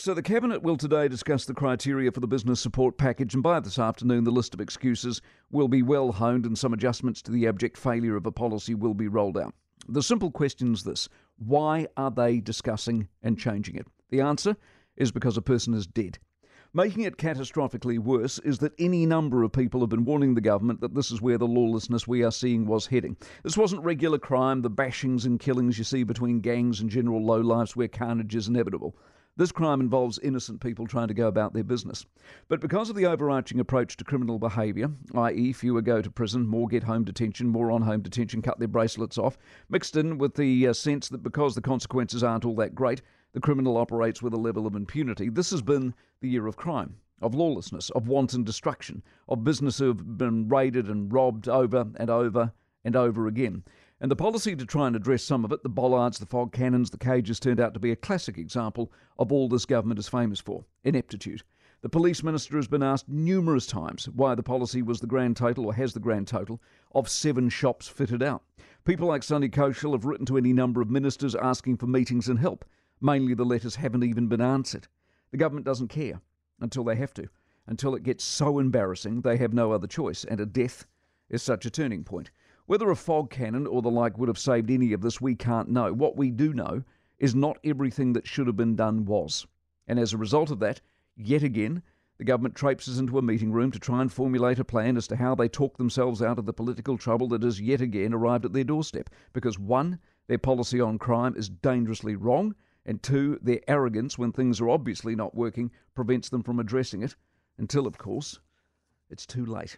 So, the Cabinet will today discuss the criteria for the business support package, and by this afternoon, the list of excuses will be well honed and some adjustments to the abject failure of a policy will be rolled out. The simple question is this why are they discussing and changing it? The answer is because a person is dead. Making it catastrophically worse is that any number of people have been warning the government that this is where the lawlessness we are seeing was heading. This wasn't regular crime, the bashings and killings you see between gangs and general lowlifes where carnage is inevitable. This crime involves innocent people trying to go about their business. But because of the overarching approach to criminal behaviour, i.e., fewer go to prison, more get home detention, more on home detention cut their bracelets off, mixed in with the uh, sense that because the consequences aren't all that great, the criminal operates with a level of impunity, this has been the year of crime of lawlessness, of wanton destruction, of businesses have been raided and robbed over and over and over again. And the policy to try and address some of it, the bollards, the fog cannons, the cages, turned out to be a classic example of all this government is famous for ineptitude. The police minister has been asked numerous times why the policy was the grand total, or has the grand total, of seven shops fitted out. People like Sunny Kaushal have written to any number of ministers asking for meetings and help. Mainly the letters haven't even been answered. The government doesn't care until they have to, until it gets so embarrassing they have no other choice, and a death is such a turning point. Whether a fog cannon or the like would have saved any of this, we can't know. What we do know is not everything that should have been done was. And as a result of that, yet again, the government traipses into a meeting room to try and formulate a plan as to how they talk themselves out of the political trouble that has yet again arrived at their doorstep. Because one, their policy on crime is dangerously wrong, and two, their arrogance when things are obviously not working prevents them from addressing it, until, of course, it's too late.